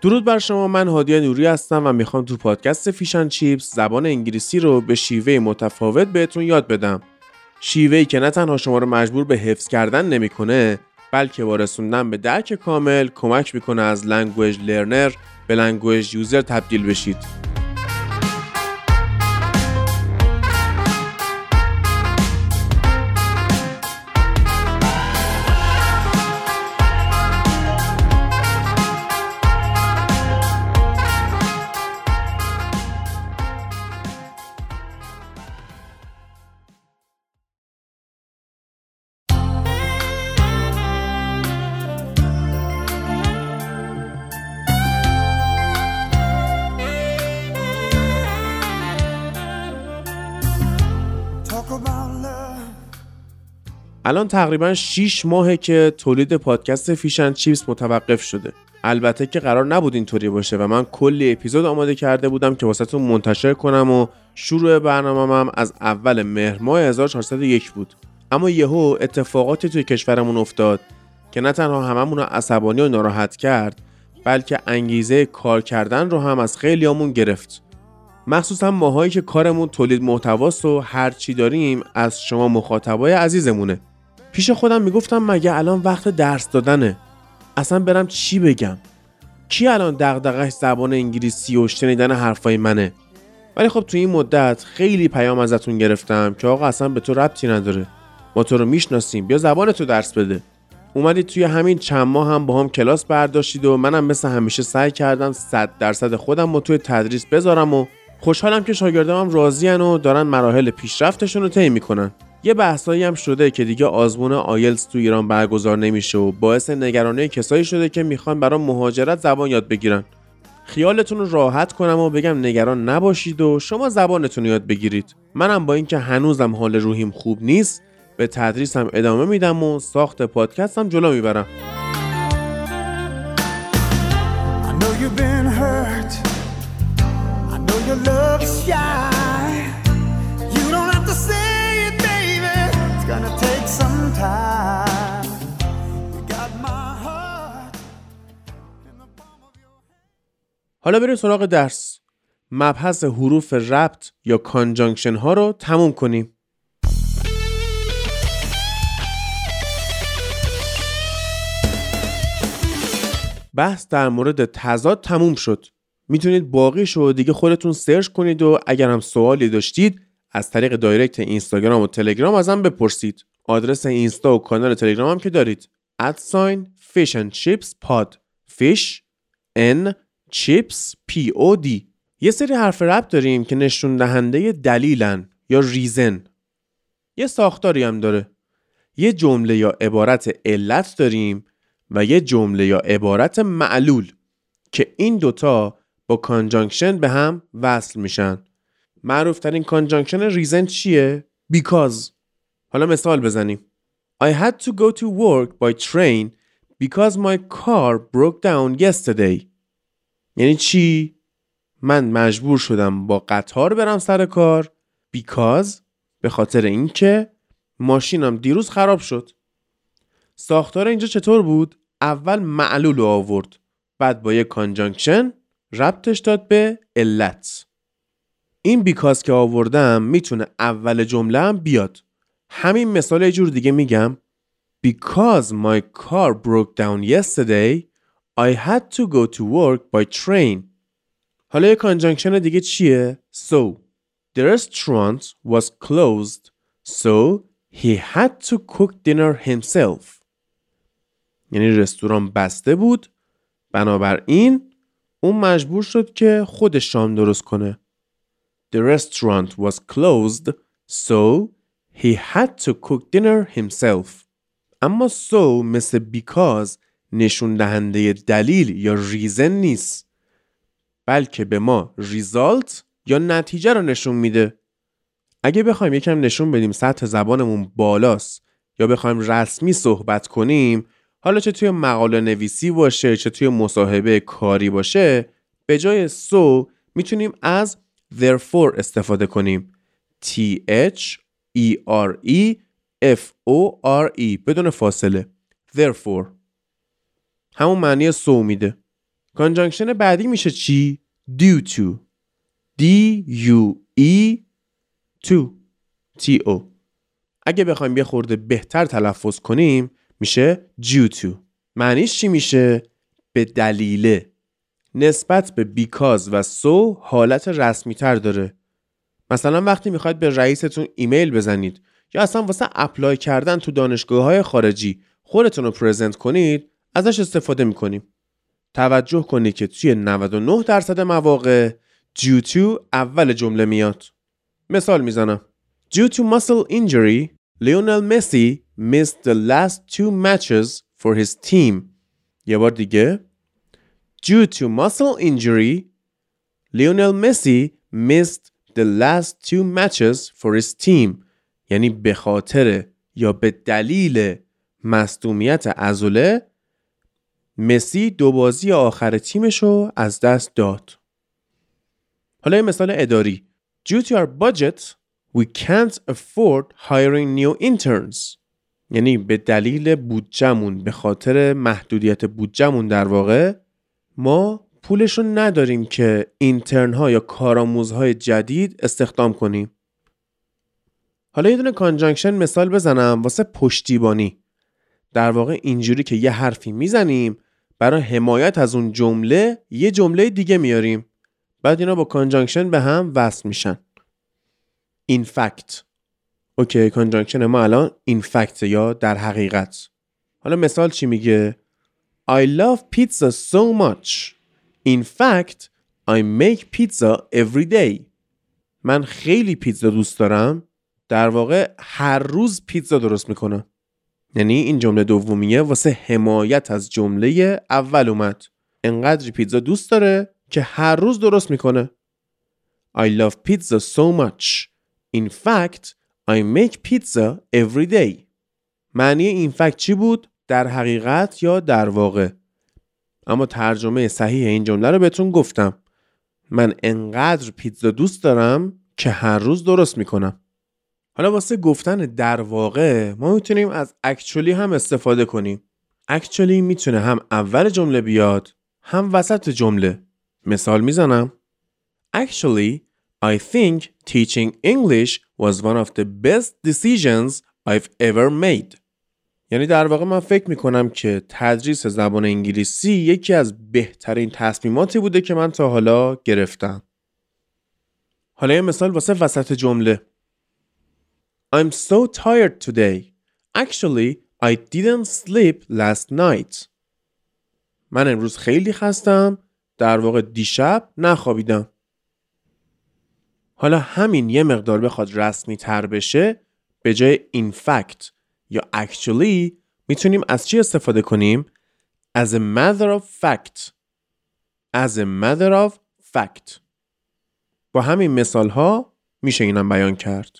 درود بر شما. من هادی نوری هستم و می‌خوام تو پادکست Fish and Chips زبان انگلیسی رو به شیوه متفاوت بهتون یاد بدم. شیوهی که نه تنها شما رو مجبور به حفظ کردن نمی‌کنه بلکه با به درک کامل کمک می‌کنه از language learner به language user تبدیل بشید. الان تقریبا 6 ماهه که تولید پادکست فیشن چیپس متوقف شده. البته که قرار نبود اینطوری باشه و من کلی اپیزود آماده کرده بودم که واسهتون منتشر کنم و شروع برنامه‌ام از اول مهر ماه 1401 بود. اما یهو اتفاقاتی توی کشورمون افتاد که نه تنها هممون رو عصبانی و ناراحت کرد بلکه انگیزه کار کردن رو هم از خیلیامون گرفت. مخصوصا ماهایی که کارمون تولید محتواست و هر چی داریم از شما مخاطبای عزیزمونه. پیش خودم می‌گفتم مگه الان وقت درس دادنه؟ اصلا برم چی بگم؟ کی الان دغدغش زبان انگلیسی و شنیدن حرفای منه؟ ولی خب تو این مدت خیلی پیام ازتون گرفتم که آقا اصلا به تو ربطی نداره. ما تو رو می‌شناسیم. بیا زبان تو درس بده. اومدید توی همین چند ماه هم با هم کلاس برداشتید و منم مثل همیشه سعی کردم 100 درصد خودم رو توی تدریس بذارم و خوشحالم که شاگردام راضیان و دارن مراحل پیشرفتشون رو طی می‌کنن. یه بحثایی هم شده که دیگه آزمون آیلتس تو ایران برگزار نمیشه و باعث نگرانی کسایی شده که می‌خوان برای مهاجرت زبان یاد بگیرن. خیالتون راحت کنم و بگم نگران نباشید و شما زبانتون یاد بگیرید. منم با اینکه هنوزم حال روحیم خوب نیست به تدریسم ادامه میدم و ساخت پادکستم جلو می‌برم. حالا بریم سراغ درس. مبحث حروف ربط یا conjunction ها رو تموم کنیم. بحث در مورد تضاد تموم شد. می‌تونید باقی شو دیگه خودتون سرچ کنید و اگر هم سوالی داشتید از طریق direct اینستاگرام و تلگرام ازم بپرسید. آدرس اینستا و کانال تلگرام هم که دارید. at sign fish and chips pod fish n chips p o d یه سری حرف ربط داریم که نشون دهنده دلیلن یا reason. یه ساختاری هم داره. یه جمله یا عبارت علت داریم و یه جمله یا عبارت معلول که این دوتا با conjunction به هم وصل میشن. معروف ترین conjunction reason چیه؟ because حالا مثال بزنیم. I had to go to work by train because my car broke down yesterday. یعنی چی؟ من مجبور شدم با قطار برم سر کار because به خاطر اینکه ماشینم دیروز خراب شد ساختار اینجا چطور بود؟ اول معلول رو آورد بعد با یه کانجانکشن ربطش داد به علت این بیکاز که آوردم می‌تونه اول جمله هم بیاد همین مثال یه جور دیگه میگم Because my car broke down yesterday I had to go to work by train حالا یه کانجانکشن دیگه چیه؟ So The restaurant was closed so he had to cook dinner himself یعنی رستوران بسته بود بنابراین اون مجبور شد که خودش شام درست کنه The restaurant was closed so he had to cook dinner himself اما so مثل because نشون دهنده دلیل یا ریزن نیست. بلکه به ما ریزالت یا نتیجه رو نشون میده. اگه بخوایم یکم نشون بدیم سطح زبانمون بالاست یا بخوایم رسمی صحبت کنیم حالا چه توی مقاله نویسی باشه چه توی مصاحبه کاری باشه به جای so می‌تونیم از therefore استفاده کنیم. T H E R E F O R E بدون فاصله. Therefore. همون معنی سو میده. کانجانکشن بعدی میشه چی؟ due to. D U E to. T O. اگه بخوایم یه خورده بهتر تلفظ کنیم میشه due to. معنیش چی میشه؟ به دلیله. نسبت به بیکاز و سو حالت رسمی تر داره. مثلا وقتی می‌خواید به رئیستون ایمیل بزنید یا اصلا واسه اپلای کردن تو دانشگاه های خارجی خودتون رو پرزنت کنید ازش استفاده می‌کنیم توجه کنید که توی 99 درصد مواقع due to اول جمله میاد مثال می‌زنم Due to muscle injury, Lionel Messi missed the last two matches for his team. یه بار دیگه Due to muscle injury, Lionel Messi missed the last two matches for his team. یعنی به خاطر یا به دلیل مصدومیت عضله مسی دو بازی آخر تیمش رو از دست داد. حالا یه مثال اداری. Due to our budget, we can't afford hiring new interns. یعنی به دلیل بودجمون به خاطر محدودیت بودجمون در واقع ما پولش رو نداریم که اینترن ها یا کارآموزهای جدید استخدام کنیم. حالا یه دونه کانجانکشن مثال بزنم واسه پشتیبانی. در واقع اینجوری که یه حرفی می‌زنیم برای حمایت از اون جمله یه جمله دیگه میاریم. بعد اینا با conjunction به هم وصل میشن. in fact. okay conjunction ما الان in fact یا در حقیقت. حالا مثال چی میگه؟ I love pizza so much. In fact I make pizza every day. من خیلی پیتزا دوست دارم. در واقع هر روز پیتزا درست می‌کنم. یعنی این جمله دومیه واسه حمایت از جمله اول اومد. انقدر پیتزا دوست داره که هر روز درست می‌کنه. I love pizza so much. In fact I make pizza every day. معنی این فکت چی بود؟ در حقیقت یا در واقع؟ اما ترجمه صحیح این جمله رو بهتون گفتم. من انقدر پیتزا دوست دارم که هر روز درست می‌کنم. حالا واسه گفتن در واقع ما می‌تونیم از actually هم استفاده کنیم actually می‌تونه هم اول جمله بیاد هم وسط جمله مثال می‌زنم Actually I think teaching English was one of the best decisions I've ever made. یعنی در واقع من فکر می‌کنم که تدریس زبان انگلیسی یکی از بهترین تصمیماتی بوده که من تا حالا گرفتم. حالا یه مثال واسه وسط جمله. I'm so tired today. Actually, I didn't sleep last night. من امروز خیلی خستم. در واقع دیشب نخوابیدم. حالا همین یه مقدار بخواد رسمی تر بشه به جای in fact یا actually می‌تونیم از چی استفاده کنیم؟ as a matter of fact as a matter of fact با همین مثال ها میشه اینم بیان کرد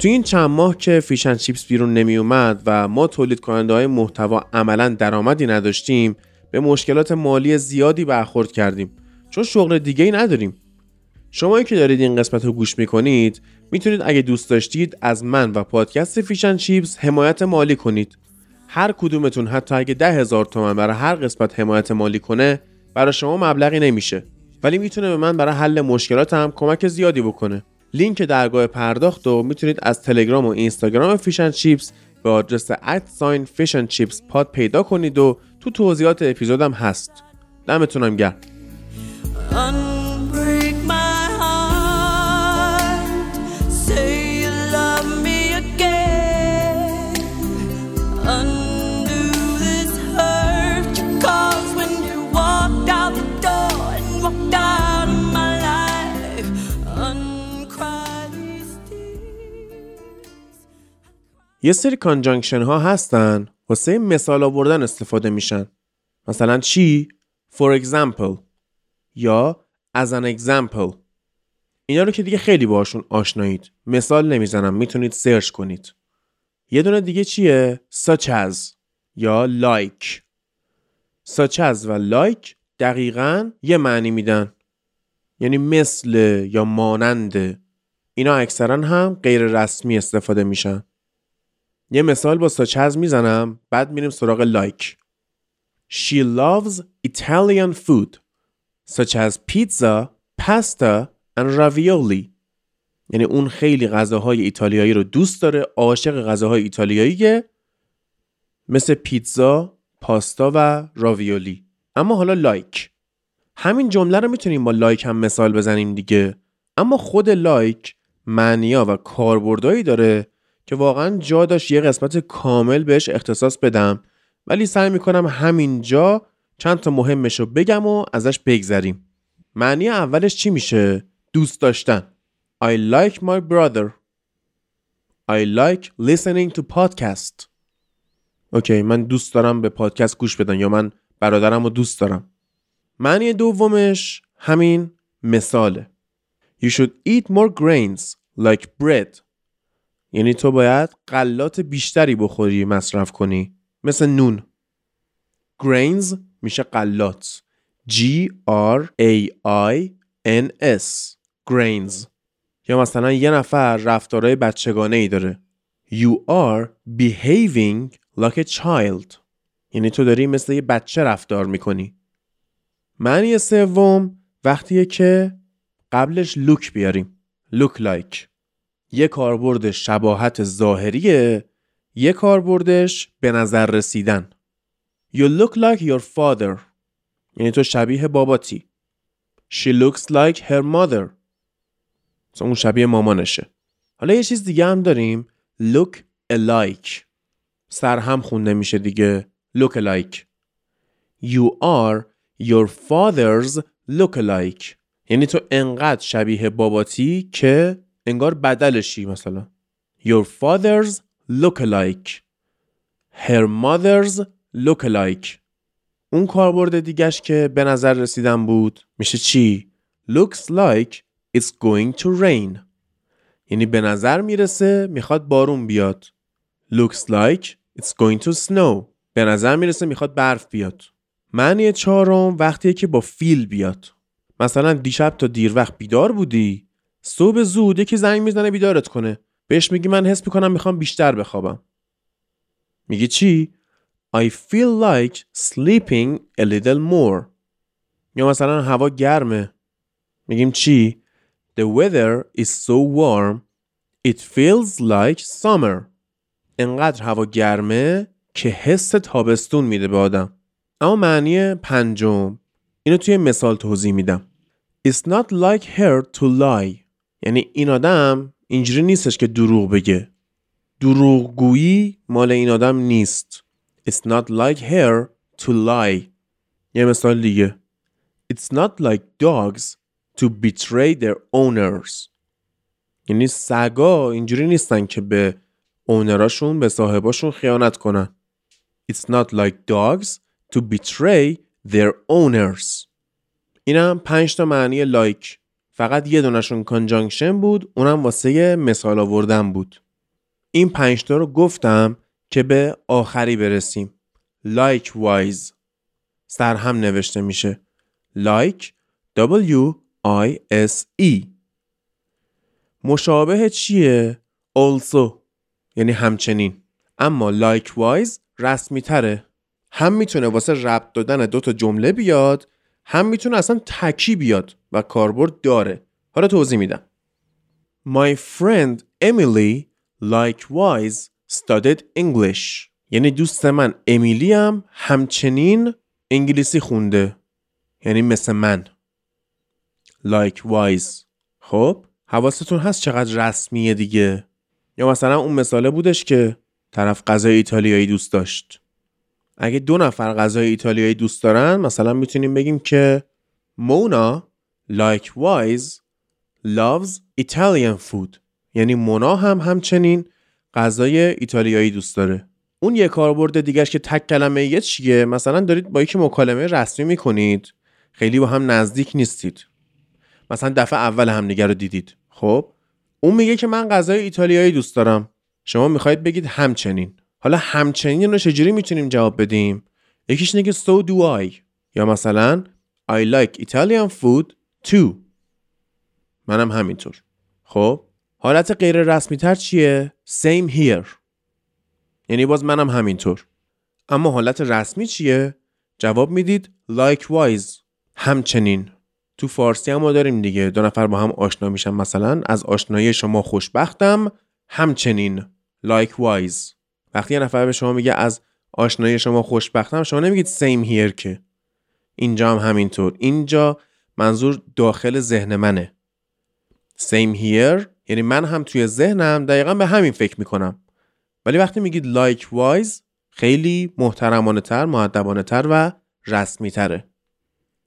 تو این چند ماه که فیشن چیپس بیرون نمی اومد و ما تولید کننده های محتوا عملا درآمدی نداشتیم به مشکلات مالی زیادی برخورد کردیم. چون شغل دیگه ای نداریم. شما که دارید این قسمت رو گوش می‌کنید می‌تونید اگه دوست داشتید از من و پادکست Fish and Chips حمایت مالی کنید. هر کدومتون حتی اگه ده هزار تومن برای هر قسمت حمایت مالی کنه برای شما مبلغی نمیشه. ولی می‌تونه به من برای حل مشکلات هم کمک زیادی بکنه. لینک درگاه پرداخت رو می‌تونید از تلگرام و اینستاگرام Fish and Chips به آدرس ادساین فیشن چیپس پاد پیدا کنید و تو توضیحات اپیزودم هست. دمتونم گرم. یه سری کانجانکشن ها هستن واسه مثال آوردن استفاده میشن. مثلا چی؟ for example. یا as an example. اینا رو که دیگه خیلی باشون آشنایید. مثال نمی‌زنم می‌تونید سرچ کنید. یه دونه دیگه چیه؟ such as. یا like. such as و like دقیقا یه معنی میدن. یعنی مثل یا مانند. اینا اکثرا هم غیر رسمی استفاده میشن. یه مثال با ساچز می‌زنم بعد میریم سراغ لایک. She loves Italian food. such as pizza, pasta and ravioli. یعنی اون خیلی غذاهای ایتالیایی رو دوست داره عاشق غذاهای ایتالیاییه. مثل پیتزا، پاستا و راویولی اما حالا لایک. همین جمله رو می‌تونیم با like هم مثال بزنیم دیگه. اما خود like معنیا و کاربردایی داره که واقعا جا داشت یه قسمت کامل بهش اختصاص بدم. ولی سعی می‌کنم همینجا چند تا مهمش رو بگم و ازش بگذریم. معنی اولش چی میشه؟ دوست داشتن. I like my brother. I like listening to podcast. OK من دوست دارم به پادکست گوش بدن یا من برادرم رو دوست دارم. معنی دومش همین مثاله. You should eat more grains like bread. یعنی تو باید غلات بیشتری بخوری مصرف کنی. مثل نون. Grains میشه غلات. G R A I N S. Grains. یا مثلا یه نفر رفتارهای بچگانه ای داره. You are behaving like a child. یعنی تو داری مثل یه بچه رفتار می‌کنی. معنی سوم وقتیه که قبلش لوک بیاریم. Look like. یه کاربرد شباهت ظاهریه یه کاربردش به نظر رسیدن. You look like your father. یعنی تو شبیه باباتی She looks like her mother. اون شبیه مامانشه. حالا یه چیز دیگه هم داریم. Look alike. سر هم خونده میشه دیگه. Look alike. You are your father's look alike. یعنی تو انقدر شبیه باباتی که انگار بدلشی مثلا. Your father's look alike. Her mother's look alike. اون کاربرد دیگهش که به نظر رسیدن بود میشه چی؟ Looks like it's going to rain. یعنی به نظر می‌رسه می‌خواد بارون بیاد. Looks like it's going to snow. به نظر می‌رسه می‌خواد برف بیاد. معنی چهارم وقتیه که با فیل بیاد. مثلا دیشب تا دیر وقت بیدار بودی؟ صبح زود یکی زنگ می‌زنه بیدارت کنه. بهش میگی من حس می‌کنم می‌خوام بیشتر بخوابم. میگی چی؟ I feel like sleeping a little more. یا مثلا هوا گرمه. میگیم چی؟ The weather is so warm it feels like summer. انقدر هوا گرمه که حس تابستون میده به آدم. اما معنی پنجم. اینو توی مثال توضیح میدم. It's not like her to lie. یعنی این آدم اینجوری نیستش که دروغ بگه. دروغگویی مال این آدم نیست. It's not like her to lie. یه مثال دیگه. It's not like dogs to betray their owners. یعنی سگا اینجوری نیستن که به اونراشون به صاحباشون خیانت کنن. It's not like dogs to betray their owners. اینم پنج تا معنی لایک. فقط یه دونشون کانجانکشن بود اونم واسه مثال آوردن بود. این پنج تا رو گفتم که به آخری برسیم. Likewise سر هم نوشته میشه. Like W I S E. مشابه چیه؟ also. یعنی همچنین. اما likewise رسمی تره هم می‌تونه واسه ربط دادن دو تا جمله بیاد هم می‌تونه اصلا تکی بیاد و کاربرد داره. حالا توضیح میدم. My friend Emily likewise studied English. یعنی دوست من امیلی هم همچنین انگلیسی خونده. یعنی مثل من. Likewise. خب حواستون هست چقدر رسمیه دیگه؟ یا مثلا اون مثاله بودش که طرف غذای ایتالیایی دوست داشت. اگه دو نفر غذای ایتالیایی دوست دارن مثلا می‌تونیم بگیم که مونا likewise loves Italian food. یعنی مونا هم همچنین غذای ایتالیایی دوست داره. اون یه کاربرد دیگهش که تک کلمه یه چیه؟ مثلا دارید با یکی مکالمه رسمی می‌کنید. خیلی با هم نزدیک نیستید. مثلا دفعه اول همدیگه رو دیدید. خب؟ اون میگه که من غذای ایتالیایی دوست دارم. شما می‌خواید بگید همچنین. حالا همچنین رو چجوری می‌تونیم جواب بدیم؟ یکیش نگه so do I. یا مثلا I like Italian food too. منم همینطور. خب حالت غیر رسمی تر چیه؟ same here. یعنی باز منم همینطور. اما حالت رسمی چیه؟ جواب می‌دید likewise. همچنین. تو فارسی هم ما داریم دیگه. دو نفر با هم آشنا میشن. مثلا از آشنایی شما خوشبختم. همچنین. likewise. وقتی یه نفر به شما میگه از آشنایی شما خوشبختم شما نمیگید same here که. اینجا هم همینطور. اینجا منظور داخل ذهن منه. same here یعنی من هم توی ذهنم دقیقا به همین فکر می‌کنم. ولی وقتی میگید likewise خیلی محترمانه تر معدبانه تر و رسمی تره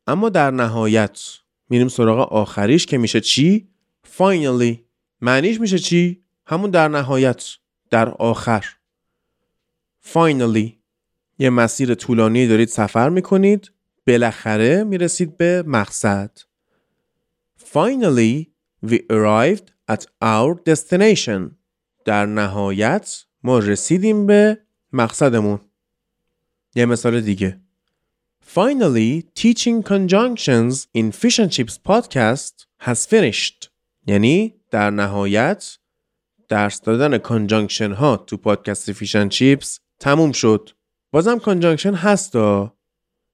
اما در نهایت میریم سراغ آخریش که میشه چی؟ finally معنیش میشه چی؟ همون در نهایت در آخر. Finally یه مسیر طولانی دارید سفر می‌کنید. بالاخره می‌رسید به مقصد. Finally we arrived at our destination. در نهایت ما رسیدیم به مقصدمون. یه مثال دیگه. Finally, teaching conjunctions in Fish and Chips podcast has finished. یعنی در نهایت درس دادن conjunction ها تو پادکست Fish and Chips تموم شد. بازم conjunction هست ها.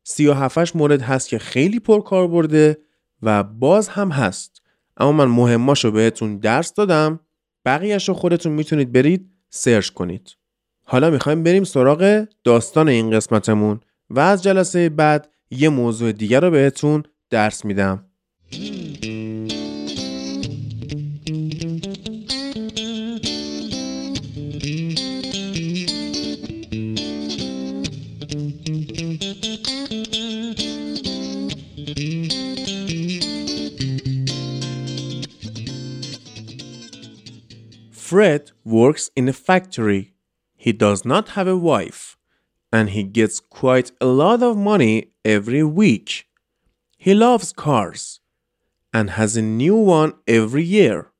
سی و هفت هشت مورد هست که خیلی پرکاربرده و باز هم هست. اما من مهماشو بهتون درس دادم. بقیهش رو خودتون می‌تونید برید سرچ کنید. حالا می‌خوایم بریم سراغ داستان این قسمتمون و از جلسه بعد یه موضوع دیگر رو بهتون درس میدم. Fred works in a factory. He does not have a wife, and he gets quite a lot of money every week. He loves cars and has a new one every year.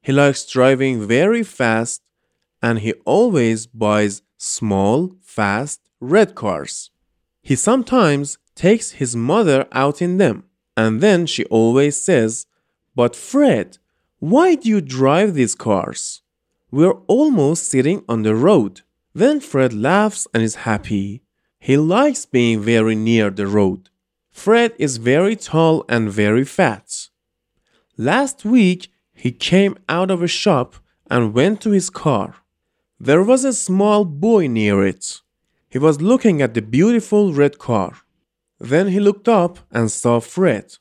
He likes driving very fast and he always buys small, fast, red cars. He sometimes takes his mother out in them and then she always says, But Fred, why do you drive these cars? We're almost sitting on the road. Then Fred laughs and is happy. He likes being very near the road. Fred is very tall and very fat. Last week, he came out of a shop and went to his car. There was a small boy near it. He was looking at the beautiful red car. Then he looked up and saw Fred.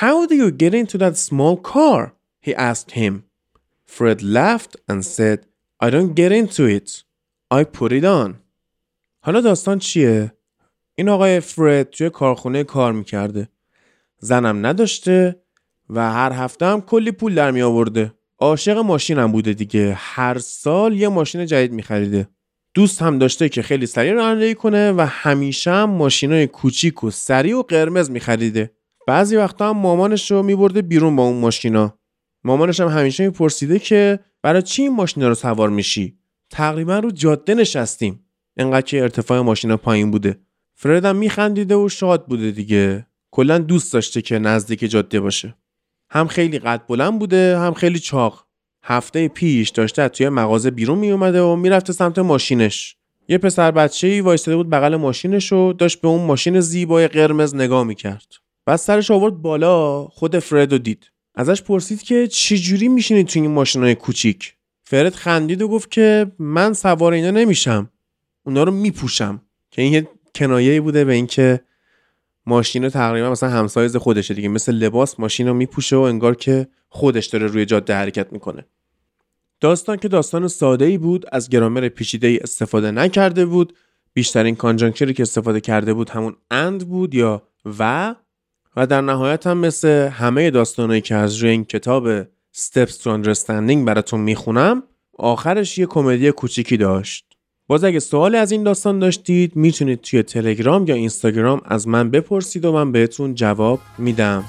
How do you get into that small car? He asked him. Fred laughed and said, I don't get into it. I put it on. حالا داستان چیه؟ این آقای فرد توی کارخونه کار می‌کرده. زنم نداشته و هر هفته هم کلی پول در می آورده. عاشق ماشینم بوده دیگه. هر سال یه ماشین جدید میخریده. دوست هم داشته که خیلی سریع رانندگی کنه و همیشه هم ماشینای کوچیک و سریع و قرمز میخریده. بعضی وقتا هم مامانش رو میبرده بیرون با اون ماشینا. مامانش هم همیشه میپرسیده که برای چی این ماشینا رو سوار میشی؟ تقریبا رو جاده نشستیم. انقدر که ارتفاع ماشینا پایین بوده. فرد هم میخندیده و شاد بوده دیگه. کلا دوست داشته که نزدیک جاده باشه. هم خیلی قد بلند بوده هم خیلی چاق. هفته پیش داشته توی مغازه بیرون میومده و می‌رفته سمت ماشینش. یه پسر بچه ای وایستاده بود بغل ماشینش و داشت به اون ماشین زیبای قرمز نگاه می‌کرد. بعد سرش آورد بالا خود فرد رو دید. ازش پرسید که چجوری میشینید توی این ماشینای کوچیک؟ فرد خندید و گفت که من سوار اینا نمیشم. اونا رو میپوشم. که این یه کنایه بوده به اینکه ماشین رو تقریبا مثلا همسایز خودشه دیگه. مثل لباس ماشین رو میپوشه و انگار که خودش داره روی جاده حرکت می‌کنه. داستان که داستان ساده ای بود از گرامر پیچیده ای استفاده نکرده بود. بیشترین کانجانکچری که استفاده کرده بود همون اند بود یا و. و در نهایت هم مثل همه داستانهایی که از روی این کتاب Steps to Understanding براتون می‌خونم آخرش یه کمدی کوچیکی داشت. باز اگه سوالی از این داستان داشتید می‌تونید توی تلگرام یا اینستاگرام از من بپرسید و من بهتون جواب میدم.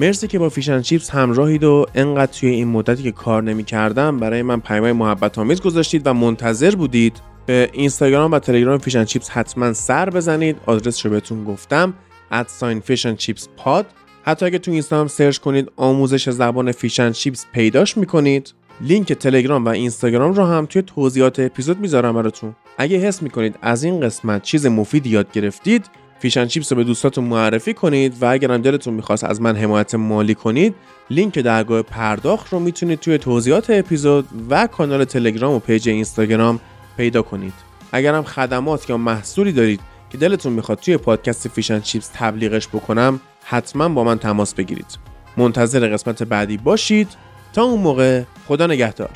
مرسی که با Fish and Chips همراهید و انقدر توی این مدتی که کار نمی‌کردم برای من پیامهای محبت آمیز گذاشتید و منتظر بودید به اینستاگرام و تلگرام Fish and Chips حتما سر بزنید. آدرس رو بهتون گفتم at sign Fish and Chips Pod حتی اگه تو اینستاگرام سرچ کنید آموزش زبان Fish and Chips پیداش می‌کنید. لینک تلگرام و اینستاگرام رو هم توی توضیحات اپیزود می‌ذارم براتون. اگه حس می‌کنید از این قسمت چیز مفیدی یاد گرفتید Fish and Chips رو به دوستاتون معرفی کنید و اگر هم دلتون می‌خواست از من حمایت مالی کنید لینک درگاه پرداخت رو می‌تونید توی توضیحات اپیزود و کانال تلگرام و پیج اینستاگرام پیدا کنید. اگر هم خدمات یا محصولی دارید که دلتون می‌خواد توی پادکست Fish and Chips تبلیغش بکنم حتما با من تماس بگیرید. منتظر قسمت بعدی باشید. تا اون موقع خدا نگهدار.